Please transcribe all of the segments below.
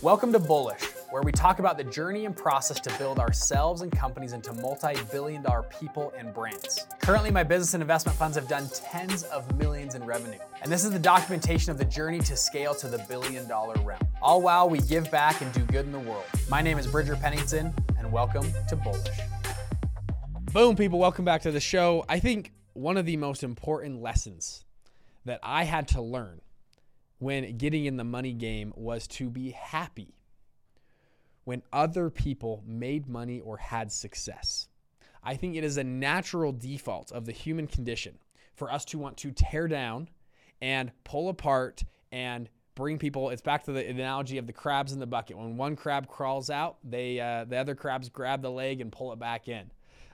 Welcome to Bullish, where we talk about the journey and process to build ourselves and companies into multi billion dollar people and brands. Currently, my business and investment funds have done tens of millions in revenue. And this is the documentation of the journey to scale to the billion dollar realm. All while we give back and do good in the world. My name is Bridger Pennington, and welcome to Bullish. Boom, people, welcome back to the show. I think one of the most important lessons that I had to learn when getting in the money game was to be happy when other people made money or had success. I think it is a natural default of the human condition for us to want to tear down and pull apart and bring people. It's back to the analogy of the crabs in the bucket. When one crab crawls out, they uh, the other crabs grab the leg and pull it back in.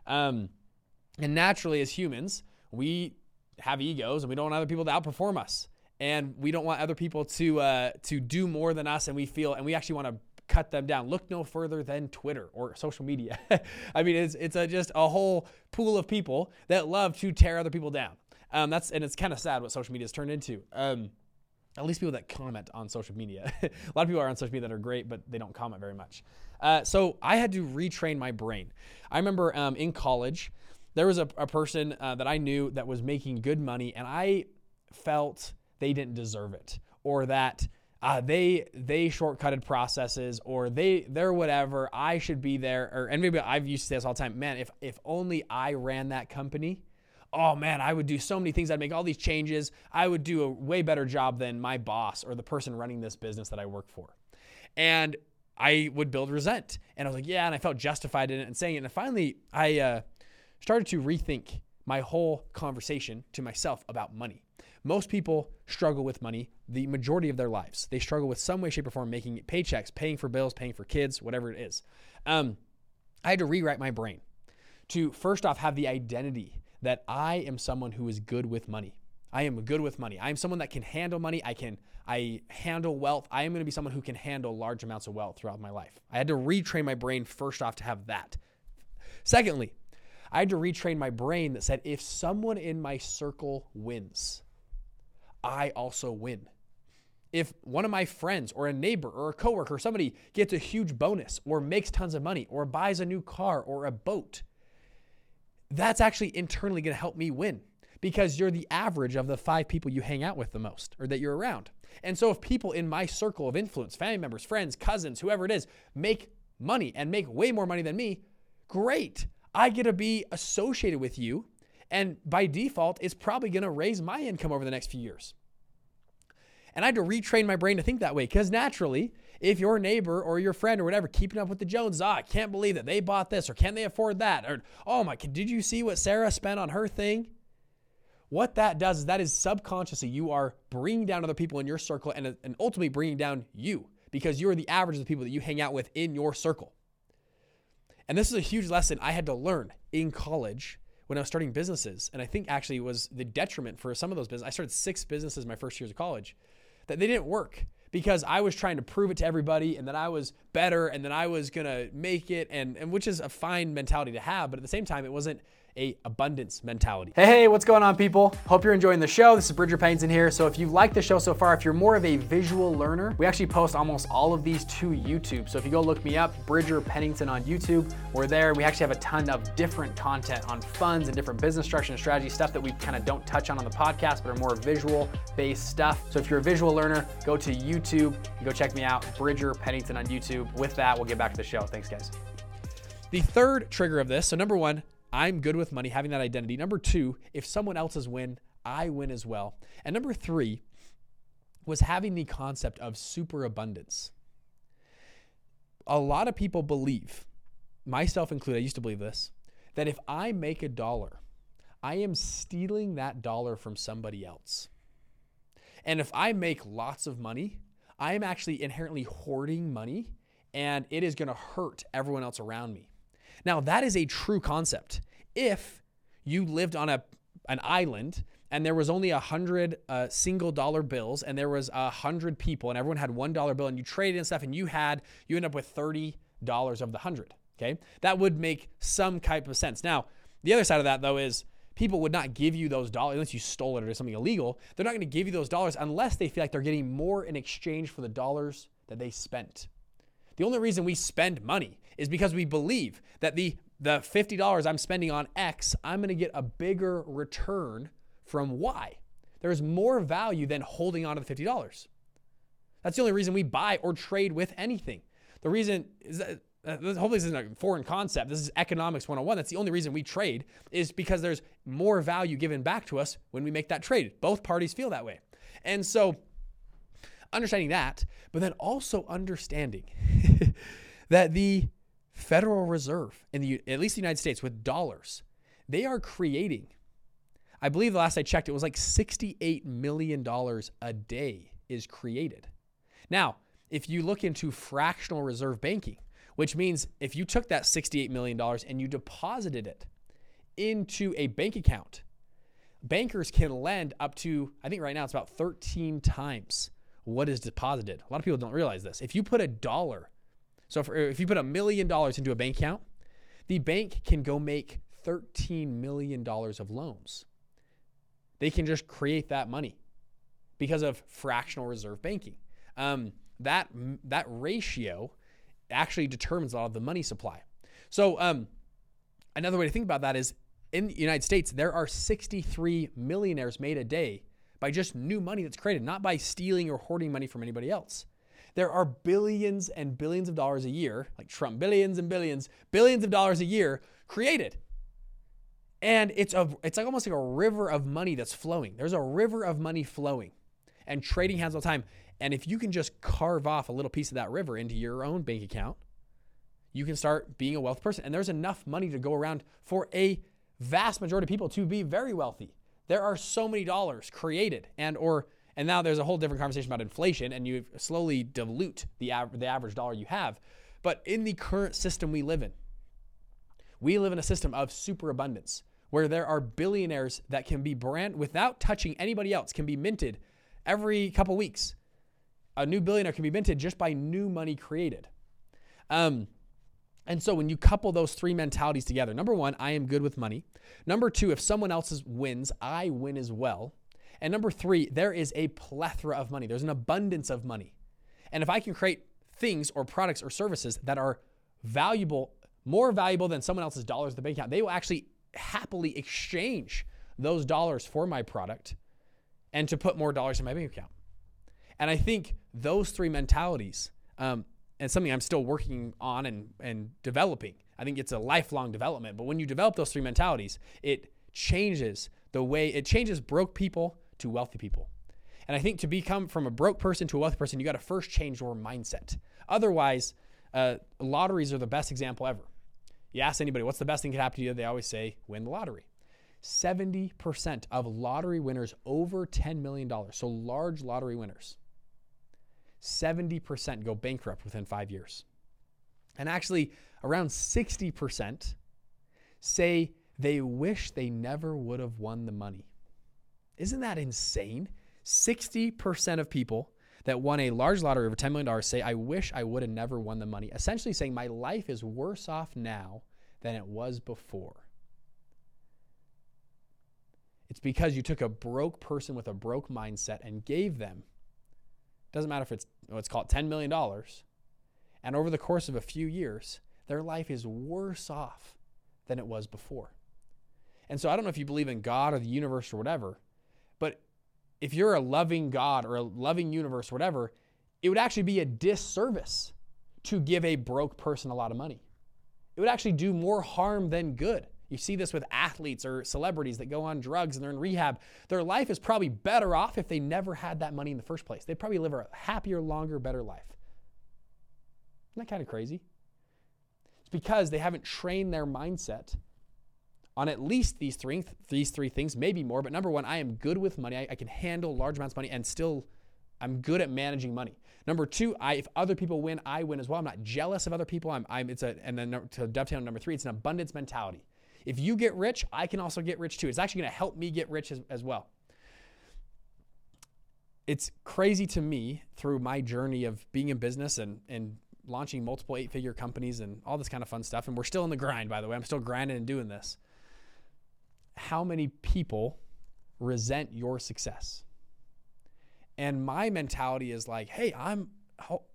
Um, and naturally, as humans, we have egos and we don't want other people to outperform us and we don't want other people to uh, to do more than us and we feel and we actually want to cut them down. Look no further than twitter or social media. I mean it's, it's a, just a whole pool of people that love to tear other people down. Um, that's and it's kind of sad what social media has turned into. Um, at least people that comment on social media. A lot of people are on social media that are great but they don't comment very much. Uh, so i had to retrain my brain. I remember um, in college there was a, a person uh, that i knew that was making good money and i felt they didn't deserve it or that uh, they they shortcutted processes or they they're whatever I should be there or and maybe I've used to say this all the time man if if only I ran that company oh man I would do so many things. I'd make all these changes. I would do a way better job than my boss or the person running this business that I work for. And I would build resent. And I was like yeah and I felt justified in it and saying it. And finally I uh, started to rethink my whole conversation to myself about money most people struggle with money the majority of their lives. They struggle with some way, shape, or form making paychecks, paying for bills, paying for kids, whatever it is. Um, I had to rewrite my brain to first off have the identity that I am someone who is good with money. I am good with money. I am someone that can handle money. I can I handle wealth. I am going to be someone who can handle large amounts of wealth throughout my life. I had to retrain my brain first off to have that. Secondly, I had to retrain my brain that said if someone in my circle wins, I also win. If one of my friends or a neighbor or a coworker or somebody gets a huge bonus or makes tons of money or buys a new car or a boat, that's actually internally going to help me win because you're the average of the five people you hang out with the most or that you're around. And so if people in my circle of influence, family members, friends, cousins, whoever it is, make money and make way more money than me, great. I get to be associated with you and by default, it's probably going to raise my income over the next few years. And I had to retrain my brain to think that way because naturally, if your neighbor or your friend or whatever keeping up with the Joneses, ah, I can't believe that they bought this or can they afford that? Or, oh my, did you see what Sarah spent on her thing? What that does is that is subconsciously you are bringing down other people in your circle and, and ultimately bringing down you because you're the average of the people that you hang out with in your circle. And this is a huge lesson I had to learn in college when I was starting businesses. And I think actually was the detriment for some of those businesses. I started six businesses my first years of college that they didn't work because I was trying to prove it to everybody and that I was better and that I was going to make it and, and which is a fine mentality to have, but at the same time it wasn't a abundance mentality. Hey, hey, what's going on, people? Hope you're enjoying the show. This is Bridger Pennington here. So if you like the show so far, if you're more of a visual learner, we actually post almost all of these to YouTube. So if you go look me up, Bridger Pennington on YouTube, we're there. We actually have a ton of different content on funds and different business structure and strategy stuff that we kind of don't touch on on the podcast, but are more visual based stuff. So if you're a visual learner, go to YouTube, go check me out, Bridger Pennington on YouTube. With that, we'll get back to the show. Thanks, guys. The third trigger of this, so number one, I'm good with money, having that identity. Number two, if someone else's win, I win as well. And number three was having the concept of superabundance. A lot of people believe, myself included, I used to believe this, that if I make a dollar, I am stealing that dollar from somebody else. And if I make lots of money, I am actually inherently hoarding money and it is going to hurt everyone else around me. Now, that is a true concept. If you lived on a an island and there was only a hundred uh, single dollar bills and there was a hundred people and everyone had one dollar bill and you traded and stuff and you had you end up with thirty dollars of the hundred. Okay, that would make some type of sense. Now, the other side of that though is people would not give you those dollars unless you stole it or did something illegal. They're not going to give you those dollars unless they feel like they're getting more in exchange for the dollars that they spent. The only reason we spend money is because we believe that the the $50 I'm spending on X, I'm going to get a bigger return from Y. There's more value than holding on to the $50. That's the only reason we buy or trade with anything. The reason is that uh, hopefully this isn't a foreign concept. This is economics 101. That's the only reason we trade is because there's more value given back to us when we make that trade. Both parties feel that way. And so understanding that, but then also understanding that the Federal Reserve in the at least the United States with dollars, they are creating I believe the last I checked it was like 68 million dollars a day is created. Now, if you look into fractional reserve banking, which means if you took that $68 million and you deposited it into a bank account, bankers can lend up to, I think right now it's about 13 times what is deposited. A lot of people don't realize this. If you put a dollar, so if, if you put a million dollars into a bank account, the bank can go make $13 million of loans. They can just create that money because of fractional reserve banking. Um, that, that ratio actually determines a lot of the money supply. So, um, another way to think about that is in the United States, there are 63 millionaires made a day by just new money that's created, not by stealing or hoarding money from anybody else. There are billions and billions of dollars a year, like Trump, billions and billions, billions of dollars a year created. And it's a it's like almost like a river of money that's flowing. There's a river of money flowing and trading hands all the time. And if you can just carve off a little piece of that river into your own bank account, you can start being a wealth person. And there's enough money to go around for a vast majority of people to be very wealthy. There are so many dollars created and or and now there's a whole different conversation about inflation and you slowly dilute the, av- the average dollar you have. But in the current system we live in, we live in a system of superabundance where there are billionaires that can be brand without touching anybody else can be minted every couple weeks a new billionaire can be minted just by new money created. Um, and so when you couple those three mentalities together, number one, I am good with money. Number two, if someone else wins, I win as well. And number three, there is a plethora of money. There's an abundance of money. And if I can create things or products or services that are valuable, more valuable than someone else's dollars in the bank account, they will actually happily exchange those dollars for my product and to put more dollars in my bank account. And I think those three mentalities, um, and something I'm still working on and, and developing, I think it's a lifelong development. But when you develop those three mentalities, it changes the way, it changes broke people to wealthy people. And I think to become from a broke person to a wealthy person, you got to first change your mindset. Otherwise, uh, lotteries are the best example ever. You ask anybody, what's the best thing that could happen to you? They always say, win the lottery. 70% of lottery winners over $10 million, so large lottery winners, 70% go bankrupt within five years. And actually, around 60% say they wish they never would have won the money. Isn't that insane? 60% of people that won a large lottery over $10 million say, I wish I would have never won the money. Essentially saying, my life is worse off now than it was before. It's because you took a broke person with a broke mindset and gave them doesn't matter if it's let's call it $10 million. And over the course of a few years, their life is worse off than it was before. And so I don't know if you believe in God or the universe or whatever, but if you're a loving God or a loving universe or whatever, it would actually be a disservice to give a broke person a lot of money. It would actually do more harm than good. You see this with athletes or celebrities that go on drugs and they're in rehab. Their life is probably better off if they never had that money in the first place. They'd probably live a happier, longer, better life. Isn't that kind of crazy? It's because they haven't trained their mindset on at least these three, these three things, maybe more. But number one, I am good with money. I, I can handle large amounts of money and still I'm good at managing money. Number two, I, if other people win, I win as well. I'm not jealous of other people. I'm, I'm it's a, and then to dovetail number three, it's an abundance mentality. If you get rich, I can also get rich too. It's actually going to help me get rich as, as well. It's crazy to me through my journey of being in business and, and launching multiple eight figure companies and all this kind of fun stuff. And we're still in the grind, by the way. I'm still grinding and doing this. How many people resent your success? And my mentality is like, hey, I'm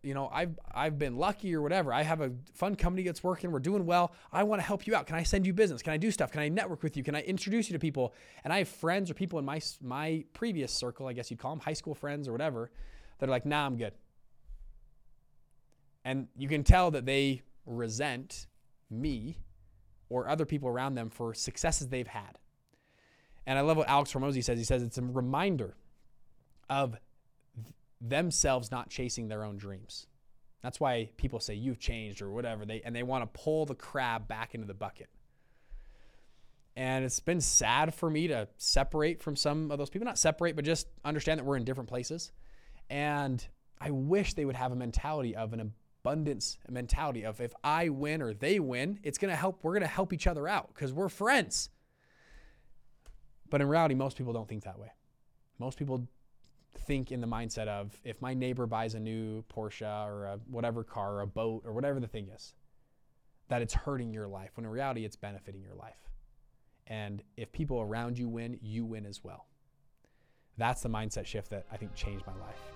you know, I've I've been lucky or whatever. I have a fun company that's working. We're doing well. I want to help you out. Can I send you business? Can I do stuff? Can I network with you? Can I introduce you to people? And I have friends or people in my my previous circle, I guess you'd call them high school friends or whatever, that are like, "Nah, I'm good." And you can tell that they resent me or other people around them for successes they've had. And I love what Alex Hormozi says. He says it's a reminder of themselves not chasing their own dreams. That's why people say you've changed or whatever. They and they want to pull the crab back into the bucket. And it's been sad for me to separate from some of those people. Not separate, but just understand that we're in different places. And I wish they would have a mentality of an abundance mentality of if I win or they win, it's going to help. We're going to help each other out because we're friends. But in reality, most people don't think that way. Most people think in the mindset of if my neighbor buys a new Porsche or a whatever car or a boat or whatever the thing is, that it's hurting your life when in reality it's benefiting your life. And if people around you win, you win as well. That's the mindset shift that I think changed my life.